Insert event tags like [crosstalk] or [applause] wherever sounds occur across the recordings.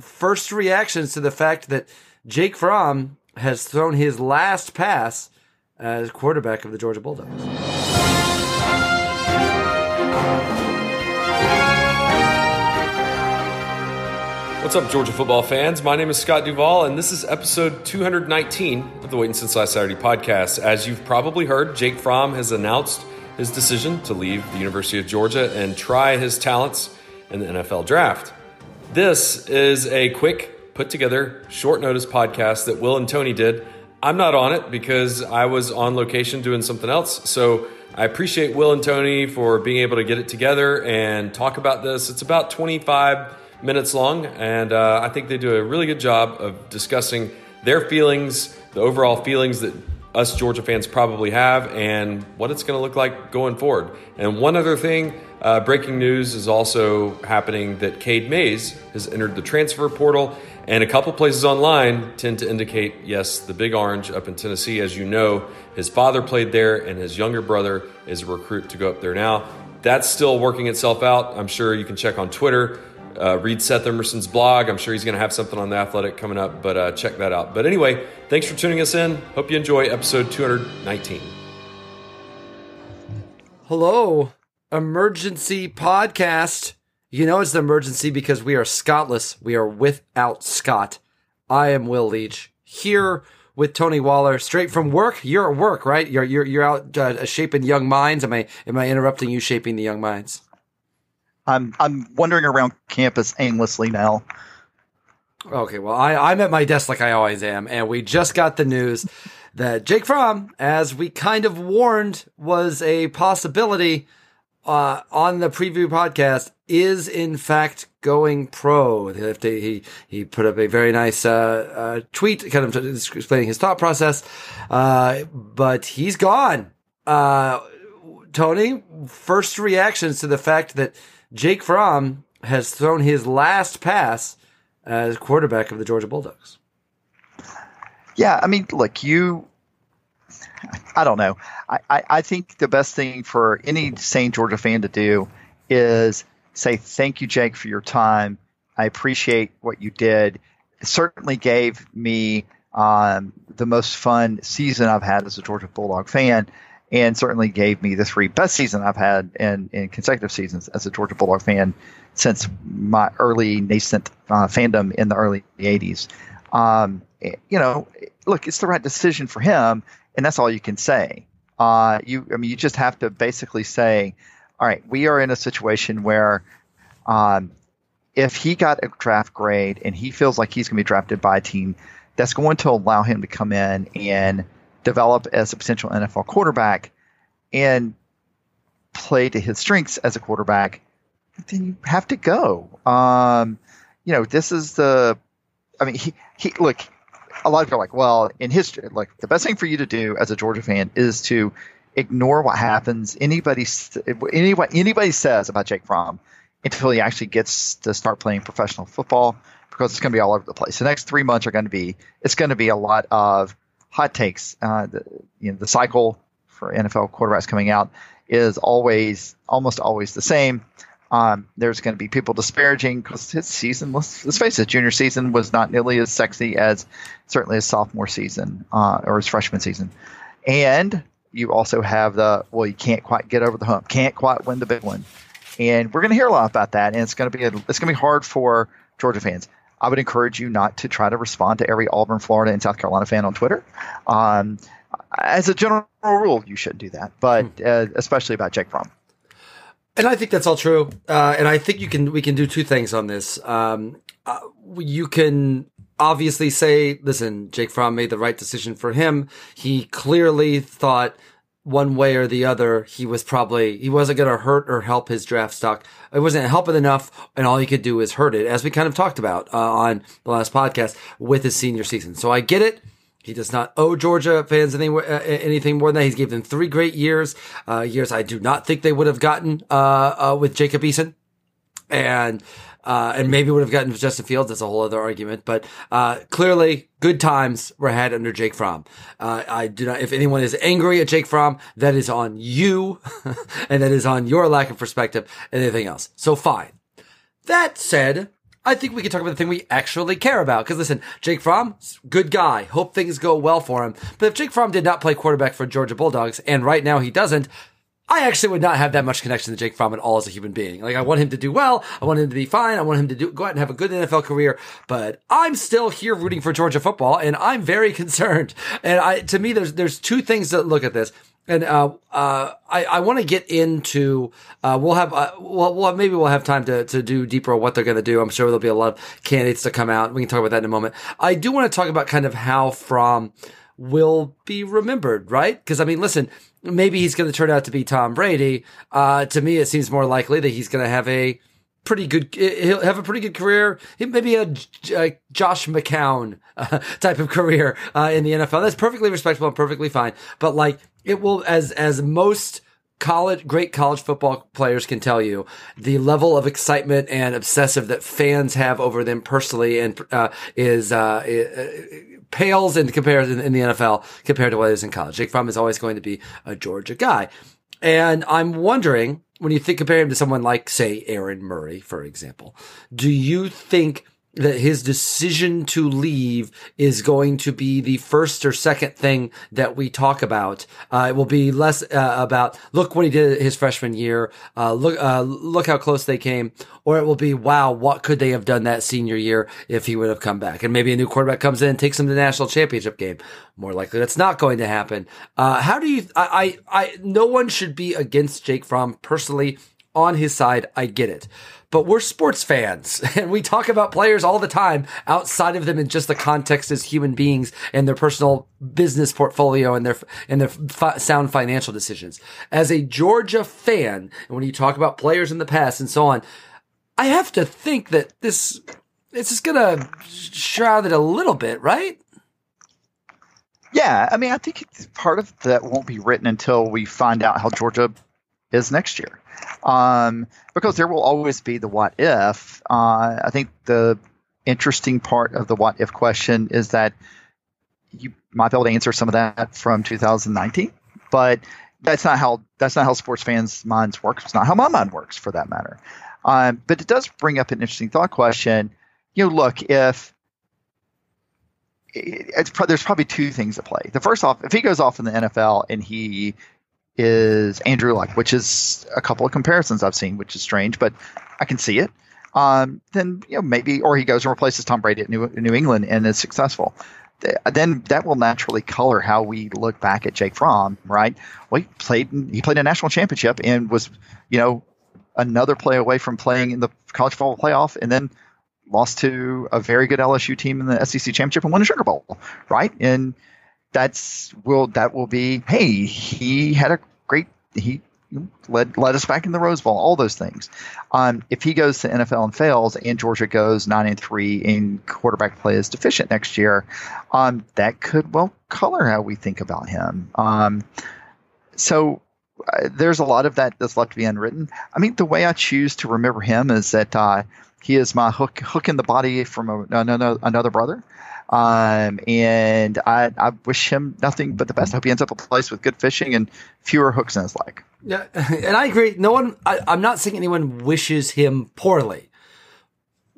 first reactions to the fact that Jake Fromm has thrown his last pass as quarterback of the Georgia Bulldogs. What's up, Georgia football fans? My name is Scott Duvall, and this is episode 219 of the Waiting Since Last Saturday podcast. As you've probably heard, Jake Fromm has announced his decision to leave the University of Georgia and try his talents in the NFL draft. This is a quick, put together, short notice podcast that Will and Tony did. I'm not on it because I was on location doing something else. So I appreciate Will and Tony for being able to get it together and talk about this. It's about 25 minutes long, and uh, I think they do a really good job of discussing their feelings, the overall feelings that us Georgia fans probably have, and what it's going to look like going forward. And one other thing uh, breaking news is also happening that Cade Mays has entered the transfer portal, and a couple places online tend to indicate yes, the Big Orange up in Tennessee. As you know, his father played there, and his younger brother is a recruit to go up there now. That's still working itself out. I'm sure you can check on Twitter uh, read Seth Emerson's blog. I'm sure he's going to have something on the athletic coming up, but uh, check that out. But anyway, thanks for tuning us in. Hope you enjoy episode 219. Hello, emergency podcast. You know it's the emergency because we are Scottless. We are without Scott. I am Will Leach here with Tony Waller, straight from work. You're at work, right? You're you're you're out uh, shaping young minds. Am I am I interrupting you shaping the young minds? I'm I'm wandering around campus aimlessly now. Okay, well, I, I'm at my desk like I always am, and we just got the news that Jake Fromm, as we kind of warned, was a possibility uh, on the preview podcast, is in fact going pro. He he put up a very nice uh, uh, tweet, kind of explaining his thought process, uh, but he's gone. Uh, Tony, first reactions to the fact that Jake Fromm has thrown his last pass as quarterback of the Georgia Bulldogs. Yeah, I mean, look, you. I don't know. I, I, I think the best thing for any St. Georgia fan to do is say thank you, Jake, for your time. I appreciate what you did. It certainly gave me um, the most fun season I've had as a Georgia Bulldog fan and certainly gave me the three best seasons I've had in, in consecutive seasons as a Georgia Bulldog fan since my early nascent uh, fandom in the early 80s. Um, you know, look, it's the right decision for him, and that's all you can say. Uh, you, I mean, you just have to basically say, all right, we are in a situation where um, if he got a draft grade and he feels like he's going to be drafted by a team that's going to allow him to come in and – develop as a potential NFL quarterback and play to his strengths as a quarterback, then you have to go. Um, you know, this is the, I mean, he, he, look, a lot of people are like, well, in history, like the best thing for you to do as a Georgia fan is to ignore what happens. Anybody, anybody, anybody says about Jake Fromm until he actually gets to start playing professional football because it's going to be all over the place. The next three months are going to be, it's going to be a lot of hot takes. Uh, the, you know, the cycle for NFL quarterbacks coming out is always, almost always the same. Um, there's going to be people disparaging because his season, let's, let's, face it, junior season was not nearly as sexy as certainly his sophomore season uh, or his freshman season. And you also have the, well, you can't quite get over the hump, can't quite win the big one. And we're going to hear a lot about that. And it's going to be, a, it's going to be hard for Georgia fans. I would encourage you not to try to respond to every Auburn, Florida, and South Carolina fan on Twitter. Um, as a general rule, you shouldn't do that, but hmm. uh, especially about Jake Fromm. And I think that's all true. Uh, and I think you can we can do two things on this. Um, uh, you can obviously say, listen, Jake Fromm made the right decision for him. He clearly thought one way or the other, he was probably, he wasn't going to hurt or help his draft stock. It wasn't helping enough. And all he could do is hurt it, as we kind of talked about uh, on the last podcast with his senior season. So I get it. He does not owe Georgia fans anything, uh, anything more than that. He's given them three great years, uh, years I do not think they would have gotten, uh, uh with Jacob Eason. And, uh, and maybe would have gotten Justin Fields. That's a whole other argument. But uh, clearly, good times were had under Jake Fromm. Uh, I do not. If anyone is angry at Jake Fromm, that is on you, [laughs] and that is on your lack of perspective and anything else. So fine. That said, I think we can talk about the thing we actually care about. Because listen, Jake Fromm, good guy. Hope things go well for him. But if Jake Fromm did not play quarterback for Georgia Bulldogs, and right now he doesn't, I actually would not have that much connection to Jake Fromm at all as a human being. Like, I want him to do well. I want him to be fine. I want him to do, go out and have a good NFL career. But I'm still here rooting for Georgia football and I'm very [laughs] concerned. And I, to me, there's, there's two things that look at this. And, uh, uh, I, I want to get into, uh, we'll have, uh, well, well, maybe we'll have time to, to do deeper what they're going to do. I'm sure there'll be a lot of candidates to come out. We can talk about that in a moment. I do want to talk about kind of how Fromm will be remembered, right? Because I mean, listen, maybe he's going to turn out to be Tom Brady. Uh, to me, it seems more likely that he's going to have a pretty good, he'll have a pretty good career. Maybe a, a Josh McCown uh, [laughs] type of career uh, in the NFL. That's perfectly respectable and perfectly fine. But like, it will, as, as most, college, great college football players can tell you the level of excitement and obsessive that fans have over them personally and uh, is uh, pales in comparison in the NFL compared to what it is in college. Jake Fromm is always going to be a Georgia guy. And I'm wondering, when you think compare him to someone like, say, Aaron Murray, for example, do you think that his decision to leave is going to be the first or second thing that we talk about. Uh, it will be less uh, about look what he did his freshman year, uh, look uh, look how close they came, or it will be wow what could they have done that senior year if he would have come back, and maybe a new quarterback comes in and takes him to the national championship game. More likely that's not going to happen. Uh, how do you? I, I I no one should be against Jake Fromm personally on his side. I get it but we're sports fans [laughs] and we talk about players all the time outside of them in just the context as human beings and their personal business portfolio and their, and their fi- sound financial decisions. As a Georgia fan, and when you talk about players in the past and so on, I have to think that this, it's just gonna shroud it a little bit, right? Yeah, I mean, I think part of that won't be written until we find out how Georgia is next year um, because there will always be the what if. Uh, I think the interesting part of the what if question is that you might be able to answer some of that from 2019, but that's not how that's not how sports fans' minds work. It's not how my mind works, for that matter. Um, but it does bring up an interesting thought question. You know, look if there's probably two things at play. The first off, if he goes off in the NFL and he is Andrew Luck, which is a couple of comparisons I've seen, which is strange, but I can see it. Um, then you know maybe, or he goes and replaces Tom Brady at New, New England and is successful. Then that will naturally color how we look back at Jake Fromm, right? Well, he played he played a national championship and was, you know, another play away from playing in the college football playoff, and then lost to a very good LSU team in the SEC championship and won a Sugar Bowl, right? And that's will that will be hey he had a great he led led us back in the Rose Bowl all those things. Um, if he goes to NFL and fails and Georgia goes nine and three and quarterback play is deficient next year, um, that could well color how we think about him. Um, so. There's a lot of that that's left to be unwritten. I mean, the way I choose to remember him is that uh, he is my hook hook in the body from a, another, another brother. Um, and I, I wish him nothing but the best. I hope he ends up a place with good fishing and fewer hooks in his leg. Yeah, [laughs] and I agree. No one, I, I'm not saying anyone wishes him poorly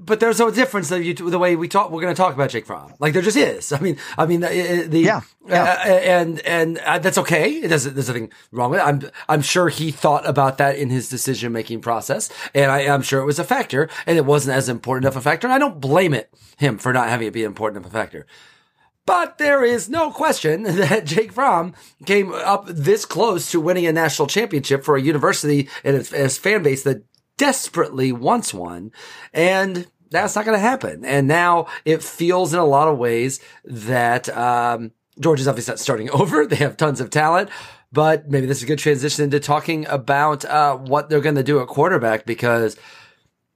but there's a difference that you, the way we talk, we're going to talk about Jake Fromm. Like there just is. I mean, I mean, the, the yeah, yeah. Uh, and, and uh, that's okay. It doesn't, there's nothing wrong with it. I'm, I'm sure he thought about that in his decision making process. And I, am sure it was a factor and it wasn't as important of a factor. And I don't blame it, him for not having it be important of a factor. But there is no question [laughs] that Jake Fromm came up this close to winning a national championship for a university and its fan base that desperately wants one. And that's not going to happen. And now it feels in a lot of ways that, um, Georgia's obviously not starting [laughs] over. They have tons of talent, but maybe this is a good transition into talking about, uh, what they're going to do at quarterback because,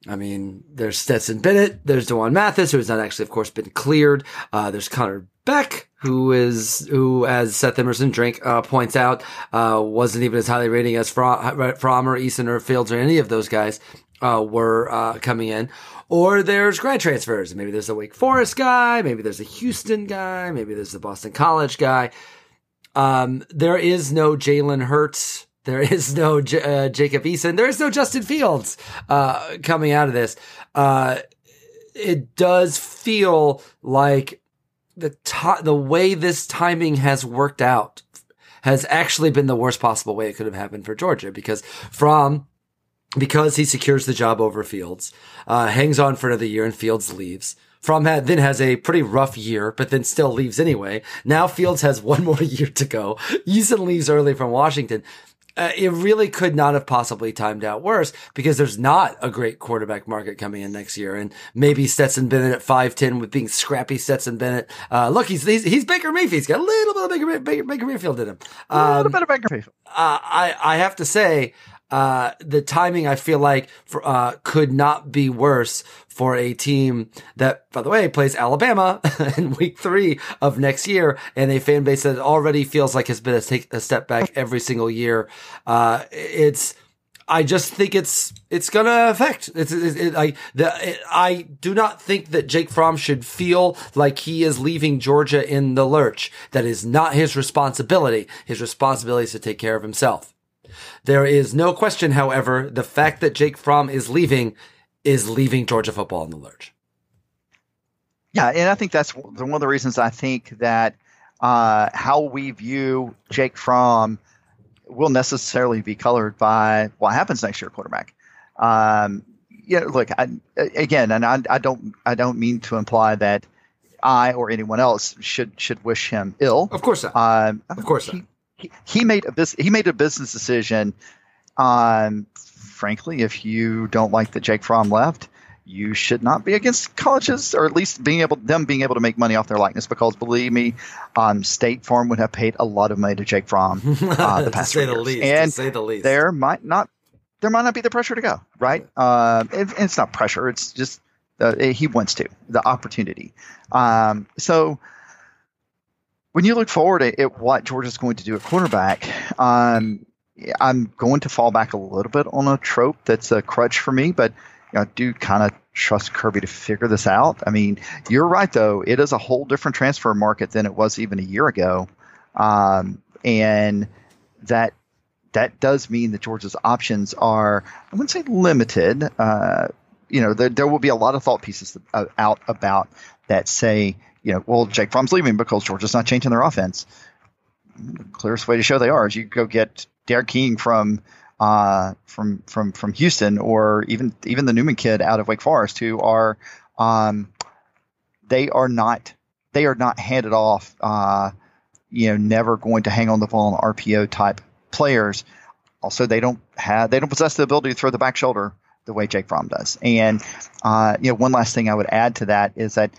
I mean, there's Stetson Bennett, there's D'Wan Mathis, who has not actually, of course, been cleared. Uh, there's Connor Beck, who is, who, as Seth Emerson Drink, uh, points out, uh, wasn't even as highly rating as Fromm or Eason or Fields or any of those guys, uh, were, uh, coming in. Or there's grad transfers. Maybe there's a Wake Forest guy. Maybe there's a Houston guy. Maybe there's a Boston College guy. Um, there is no Jalen Hurts. There [laughs] is no J- uh, Jacob Eason. There is no Justin Fields, uh, coming out of this. It does feel like the ti the way this timing has worked out has actually been the worst possible way it could have happened for Georgia because from because he secures the job over Fields, uh, hangs on for another year and Fields leaves. Fromm had, then has a pretty rough year, but then still leaves anyway. Now Fields has [laughs] one more year to go. Eason leaves early from Washington. Uh, it really could not have possibly timed out worse because there's not a great quarterback market coming in next year. And maybe Stetson Bennett at 5'10 with being scrappy Stetson Bennett. Uh, look, he's, he's, he's Baker Mayfield. He's got a little bit of Baker, Baker, Baker Mayfield in him. Um, a little bit of Baker Mayfield. Uh, I, I have to say, uh, the timing I feel like for, uh, could not be worse for a team that, by the way, plays Alabama [laughs] in week three of next year and a fan base that already feels like has been a, take, a step back every single year. Uh, it's, I just think it's it's gonna affect. It's it, it, I the it, I do not think that Jake Fromm should feel like he is leaving Georgia in the lurch. That is not his responsibility. His responsibility is to take care of himself. There is no question, however, the fact that Jake Fromm is leaving is leaving Georgia football in the lurch. Yeah, and I think that's one of the reasons I think that uh, how we view Jake Fromm will necessarily be colored by what happens next year, quarterback. Um, yeah, look, I, again, and I, I don't, I don't mean to imply that I or anyone else should should wish him ill. Of course not. Um, of course he, not he, made a business he made a business decision. Um, frankly, if you don't like that Jake Fromm left, you should not be against colleges, or at least being able them being able to make money off their likeness. Because believe me, um, State Farm would have paid a lot of money to Jake Fromm [laughs] uh, the past to say the least, and to say the least. there might not there might not be the pressure to go. Right? Uh, it, it's not pressure. It's just uh, he wants to the opportunity. Um, so when you look forward at, at what Georgia's going to do at quarterback, um, I'm going to fall back a little bit on a trope that's a crutch for me, but you know, I do kind of trust Kirby to figure this out. I mean, you're right though; it is a whole different transfer market than it was even a year ago, um, and that that does mean that Georgia's options are I wouldn't say limited. Uh, you know, there, there will be a lot of thought pieces out about that say you know, well, Jake Fromm's leaving because Georgia's not changing their offense. The clearest way to show they are is you go get D'Eriq King from uh, from from from Houston, or even even the Newman kid out of Wake Forest, who are um, they are not they are not handed off. Uh, you know, never going to hang on the ball on RPO type players. Also, they don't have they don't possess the ability to throw the back shoulder the way Jake Fromm does. And uh, you know, one last thing I would add to that is that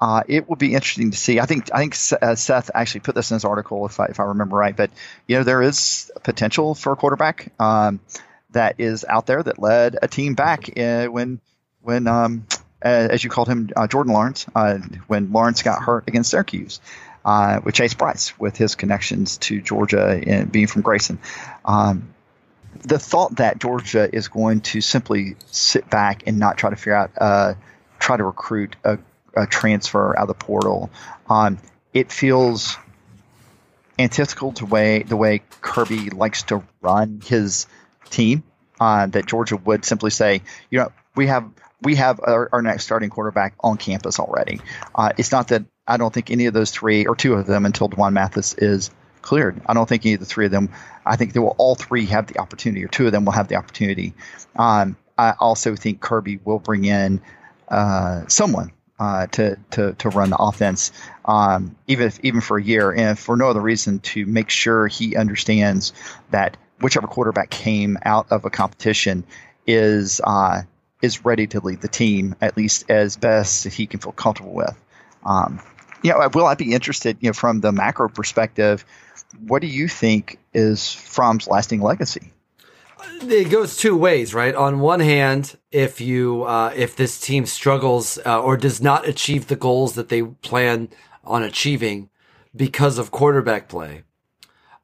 uh, it will be interesting to see. I think I think uh, Seth actually put this in his article, if I, if I remember right. But you know, there is potential for a quarterback um, that is out there that led a team back uh, when when um, as you called him, uh, Jordan Lawrence, uh, when Lawrence got hurt against Syracuse. Uh, with Chase Brice, with his connections to Georgia and being from Grayson, um, the thought that Georgia is going to simply sit back and not try to figure out, try to recruit a a transfer out of the portal. Um, it feels antithetical to way the way Kirby likes to run his team. Uh, that Georgia would simply say, you know, we have we have our, our next starting quarterback on campus already. Uh, it's not that I don't think any of those three or two of them until D'Wan Mathis is cleared. I don't think any of the three of them. I think they will all three have the opportunity, or two of them will have the opportunity. Um, I also think Kirby will bring in uh, someone uh, to, to to run the offense, um, even if, even for a year, and for no other reason to make sure he understands that whichever quarterback came out of a competition is uh, is ready to lead the team at least as best he can feel comfortable with. Um, you know, will I be interested? You know, from the macro perspective, what do you think is Fromm's lasting legacy? It goes two ways, right? On one hand, if you uh, if this team struggles uh, or does not achieve the goals that they plan on achieving because of quarterback play,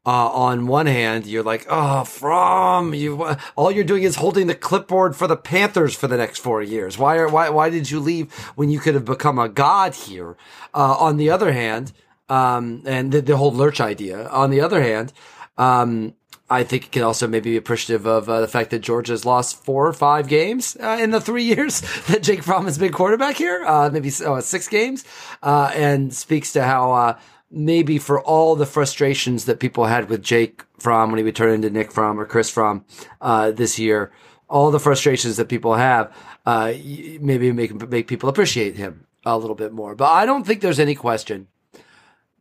uh, on one hand, you're like, oh, from you, all you're doing is holding the clipboard for the Panthers for the next four years. Why are why why did you leave when you could have become a god here? Uh, on the other hand, um, and the, the whole lurch idea. On the other hand, um, I think it can also maybe be appreciative of uh, the fact that Georgia's lost four or five games uh, in the three [laughs] years that Jake Fromm has been quarterback here, uh, maybe oh, six games, uh, and speaks to how uh, maybe for all the frustrations that people had with Jake Fromm when he would turn into Nick Fromm or Chris Fromm uh, this year, all the frustrations that people have, maybe make make people appreciate him a little bit more. But I don't think there's any question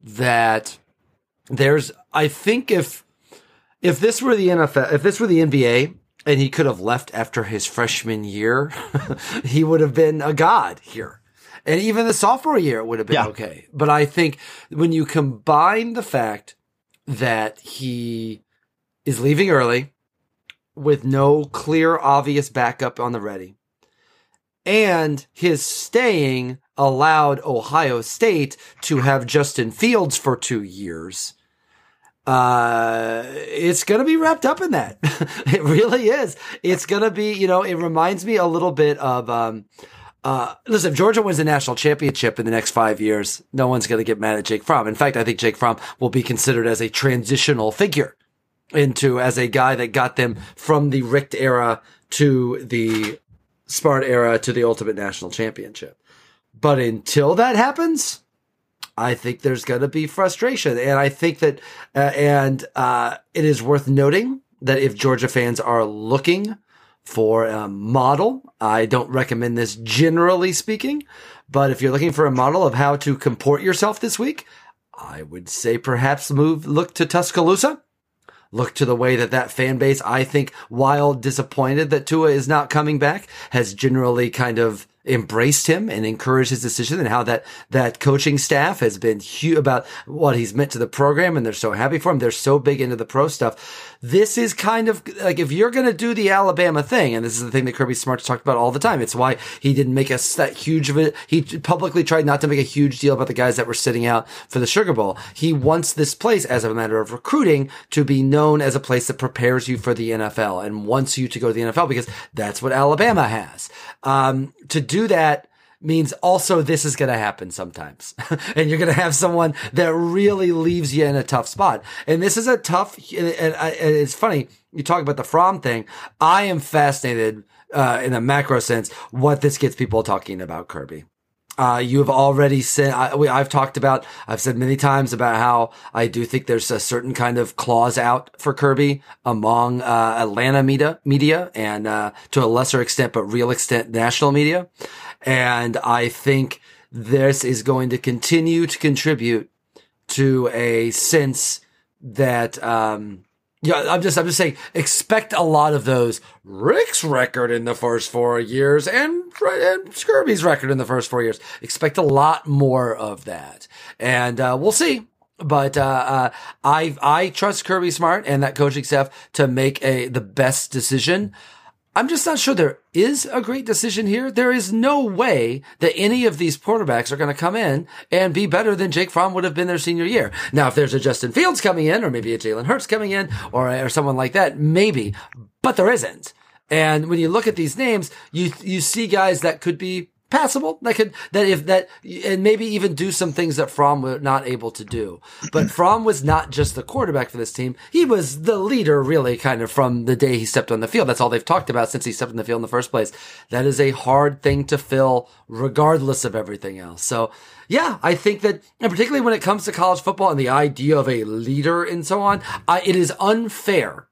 that there's. I think if if this were the NFL, if this were the NBA and he could have left after his freshman year, [laughs] he would have been a god here. And even the sophomore year it would have been yeah. okay. But I think when you combine the fact that he is leaving early with no clear, obvious backup on the ready, and his staying allowed Ohio State to have Justin Fields for two years uh, it's going to be wrapped up in that. [laughs] it really is. It's going to be, you know, it reminds me a little bit of, um, uh, listen, if Georgia wins the national championship in the next five years, no one's going to get mad at Jake Fromm. In fact, I think Jake Fromm will be considered as a transitional figure into as a guy that got them from the Richt era to the Smart era to the ultimate national championship. But until that happens, I think there's going to be frustration. And I think that, uh, and uh, it is worth noting that if Georgia fans are looking for a model, I don't recommend this generally speaking, but if you're looking for a model of how to comport yourself this week, I would say perhaps move, look to Tuscaloosa. Look to the way that that fan base, I think, while disappointed that Tua is not coming back, has generally kind of embraced him and encouraged his decision and how that, that coaching staff has been huge about what he's meant to the program. And they're so happy for him. They're so big into the pro stuff. This is kind of like, if you're going to do the Alabama thing, and this is the thing that Kirby Smart's talked about all the time. It's why he didn't make us that huge of it. He publicly tried not to make a huge deal about the guys that were sitting out for the Sugar Bowl. He wants this place as a matter of recruiting to be known as a place that prepares you for the NFL and wants you to go to the NFL because that's what Alabama has. Um, to do that means also this is going to happen sometimes. [laughs] and you're going to have someone that really leaves you in a tough spot. And this is a tough, and, it's funny. You talk about the Fromm thing. I am fascinated, uh, in a macro sense, what this gets people talking about Kirby. Uh, you have already said, I, have talked about, I've said many times about how I do think there's a certain kind of clause out for Kirby among, uh, Atlanta media, media and, uh, to a lesser extent, but real extent, national media. And I think this is going to continue to contribute to a sense that, um, yeah, I'm just, I'm just saying, expect a lot of those. Richt's record in the first four years and, and Kirby's record in the first four years. Expect a lot more of that. And, uh, we'll see. But, uh, uh, I, I trust Kirby Smart and that coaching staff to make a, the best decision. I'm just not sure there is a great decision here. There is no way that any of these quarterbacks are going to come in and be better than Jake Fromm would have been their senior year. Now, if there's a Justin Fields coming in, or maybe a Jalen Hurts coming in, or, or someone like that, maybe, but there isn't. And when you look at these names, you, you see guys that could be passable. That could, that if that, and maybe even do some things that Fromm was not able to do. But [clears throat] Fromm was not just the quarterback for this team. He was the leader really kind of from the day he stepped on the field. That's all they've talked about since he stepped on the field in the first place. That is a hard thing to fill regardless of everything else. So yeah, I think that, and particularly when it comes to college football and the idea of a leader and so on, I, it is unfair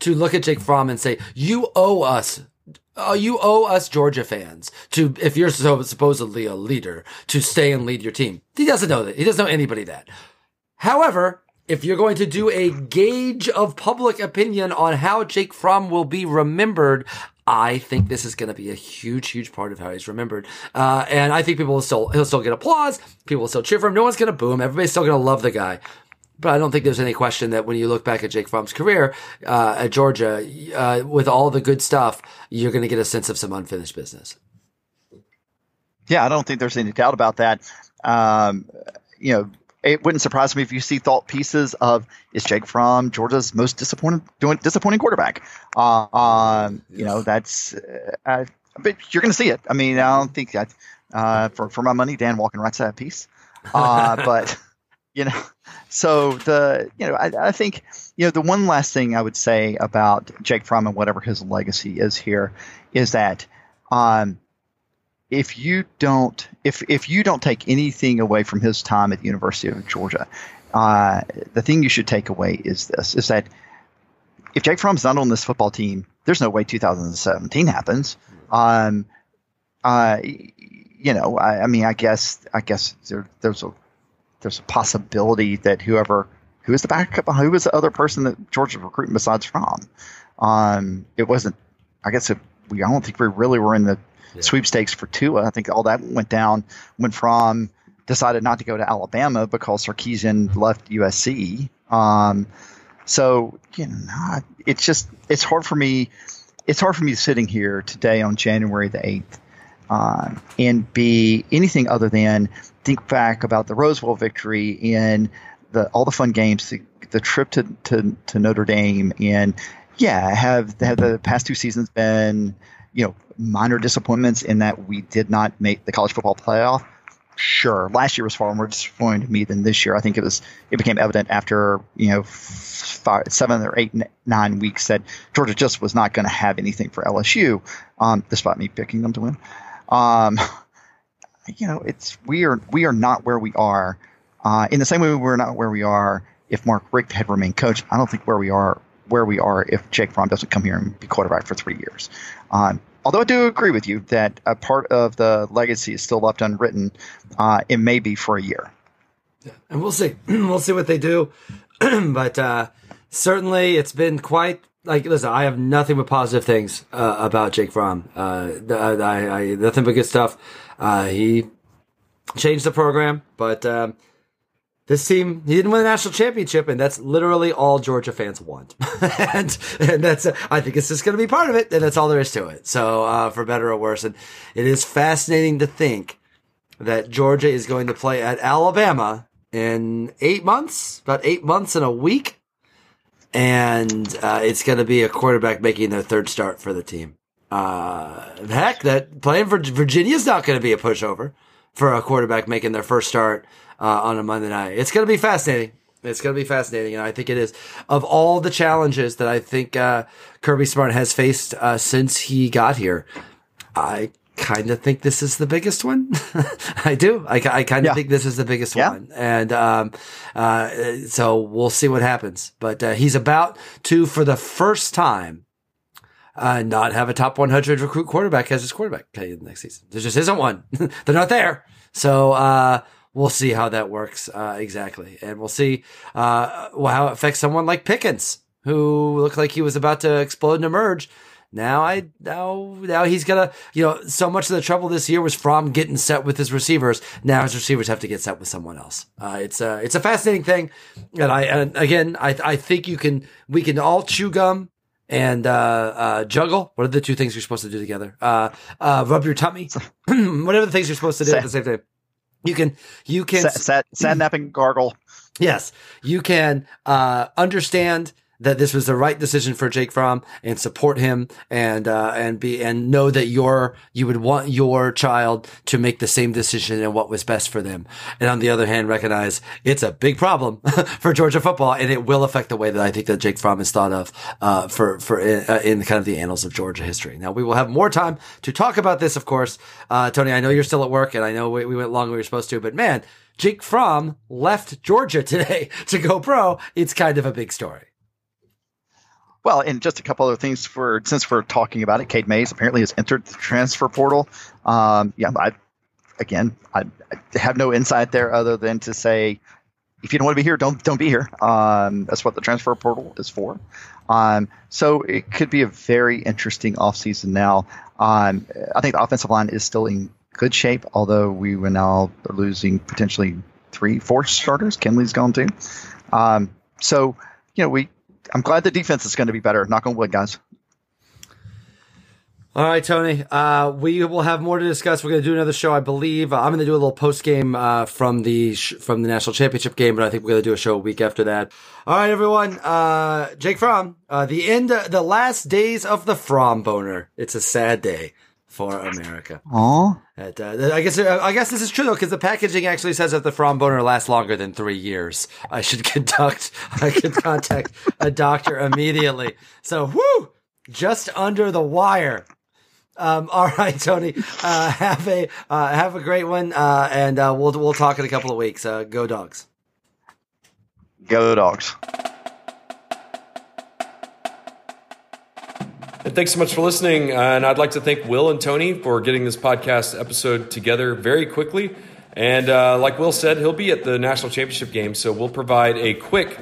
to look at Jake Fromm and say, you owe us uh, you owe us Georgia fans to, if you're so supposedly a leader, to stay and lead your team. He doesn't know that. He doesn't know anybody that. However, if you're going to do a gauge of public opinion on how Jake Fromm will be remembered, I think this is going to be a huge, huge part of how he's remembered. Uh, and I think people will still, he'll still get applause. People will still cheer for him. No one's going to boo him. Everybody's still going to love the guy. But I don't think there's any question that when you look back at Jake Fromm's career uh, at Georgia, uh, with all the good stuff, you're going to get a sense of some unfinished business. Yeah, I don't think there's any doubt about that. Um, you know, it wouldn't surprise me if you see thought pieces of is Jake Fromm Georgia's most disappointing disappointing quarterback. Uh, um, you know, that's uh, but you're going to see it. I mean, I don't think that uh, for for my money, Dan Wolken writes that piece, uh, [laughs] but. You know, [laughs] so the you know I, I think you know the one last thing I would say about Jake Fromm and whatever his legacy is here is that um, if you don't if if you don't take anything away from his time at the University of Georgia, uh, the thing you should take away is this: is that if Jake Fromm's not on this football team, there's no way 2017 happens. Um, uh, you know, I, I, mean, I guess I guess there, there's a there's a possibility that whoever who was the backup, who was the other person that Georgia was recruiting besides Fromm, um, it wasn't. I guess it, we I don't think we really were in the yeah. sweepstakes for Tua. I think all that went down when Fromm decided not to go to Alabama because Sarkisian left USC. Um, so you know, it's just it's hard for me. It's hard for me sitting here today on January the eighth uh, and be anything other than think back about the Rose Bowl victory and the all the fun games, the, the trip to, to, to Notre Dame, and yeah, have have the past two seasons been you know minor disappointments in that we did not make the college football playoff? Sure, last year was far more disappointing to me than this year. I think it was it became evident after you know five, seven or eight, nine weeks that Georgia just was not going to have anything for LSU, um, despite me picking them to win. Um, you know, it's we are we are not where we are. Uh, in the same way we're not where we are if Mark Richt had remained coach. I don't think where we are where we are if Jake Fromm doesn't come here and be quarterback for three years. Um, although I do agree with you that a part of the legacy is still left unwritten. Uh, it may be for a year. Yeah, and we'll see. [clears throat] we'll see what they do. [clears throat] but uh, certainly, it's been quite like listen, I have nothing but positive things uh, about Jake Fromm. Uh, I, I, nothing but good stuff. Uh, he changed the program, but um, this team he didn't win the national championship, and that's literally all Georgia fans want. [laughs] and and that's I think it's just going to be part of it, and that's all there is to it. So uh, for better or worse, and it is fascinating to think that Georgia is going to play at Alabama in eight months, about eight months and a week and uh, it's going to be a quarterback making their third start for the team. Uh, heck, that playing for Virginia is not going to be a pushover for a quarterback making their first start uh, on a Monday night. It's going to be fascinating. It's going to be fascinating, and I think it is. Of all the challenges that I think uh, Kirby Smart has faced uh, since he got here, I kind of think this is the biggest one. [laughs] I do. I, I kind of yeah. think this is the biggest yeah. one. And, um, uh, so we'll see what happens. But, uh, he's about to, for the first time, uh, not have a top 100 recruit quarterback as his quarterback the next season. There just isn't one. [laughs] They're not there. So, uh, we'll see how that works, uh, exactly. And we'll see, uh, how it affects someone like Pickens, who looked like he was about to explode and emerge now I now now he's gonna you know so much of the trouble this year was from getting set with his receivers. Now his receivers have to get set with someone else. Uh, it's a it's a fascinating thing, and I and again I I think you can we can all chew gum and uh, uh, juggle. What are the two things you're supposed to do together? Uh, uh, rub your tummy. [clears throat] Whatever the things you're supposed to do at the same time. You can you can sat, [clears throat] sat, napping gargle. Yes, you can uh, understand that this was the right decision for Jake Fromm and support him and uh, and be and know that your you would want your child to make the same decision and what was best for them. And on the other hand, recognize it's a big problem [laughs] for Georgia football and it will affect the way that I think that Jake Fromm is thought of uh, for for uh, in kind of the annals of Georgia history. Now we will have more time to talk about this, of course. Uh, Tony, I know you're still at work and I know we, we went longer than we were supposed to, but man. Jake Fromm left Georgia [laughs] today to go pro. It's kind of a big story. Well, and just a couple other things for since we're talking about it, Cade Mays apparently has entered the transfer portal. Um, yeah, I again, I, I, have no insight there other than to say, if you don't want to be here, don't don't be here. Um, that's what the transfer portal is for. Um, so it could be a very interesting offseason now. Um, I think the offensive line is still in good shape, although we were now losing potentially three, four starters. Kindley's gone too. Um, so you know we I'm glad the defense is going to be better. Knock on wood, guys. All right, Tony. Uh, we will have more to discuss. We're going to do another show, I believe. Uh, I'm going to do a little post game uh, from the sh- from the national championship game, but I think we're going to do a show a week after that. All right, everyone. Uh, Jake Fromm. Uh, the end, the last days of the Fromm boner. It's a sad day for America. Aw. It, uh, I guess uh, I guess this is true though because the packaging actually says that the Fromm boner lasts longer than three years. I should [laughs] conduct. I should contact a doctor immediately. So, whoo, just under the wire. Um, all right, Tony. Uh, have a uh, have a great one, uh, and uh, we'll we'll talk in a couple of weeks. Uh, go dogs. Go dogs. And thanks so much for listening. Uh, and I'd like to thank Will and Tony for getting this podcast episode together very quickly. And uh, like Will said, he'll be at the national championship game, so we'll provide a quick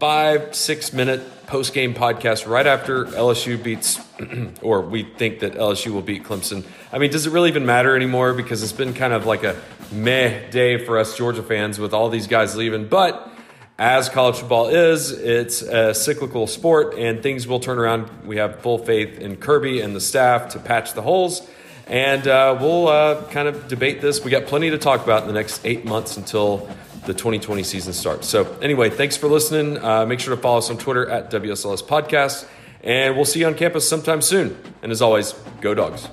five six minute post game podcast right after LSU beats, [clears throat] or we think that LSU will beat Clemson. I mean, does it really even matter anymore? Because it's been kind of like a meh day for us Georgia fans with all these guys leaving, but as college football is, it's a cyclical sport and things will turn around. We have full faith in Kirby and the staff to patch the holes. And uh, we'll uh, kind of debate this. We got plenty to talk about in the next eight months until the 2020 season starts. So, anyway, thanks for listening. Uh, make sure to follow us on Twitter at WSLS Podcast. And we'll see you on campus sometime soon. And as always, go dogs.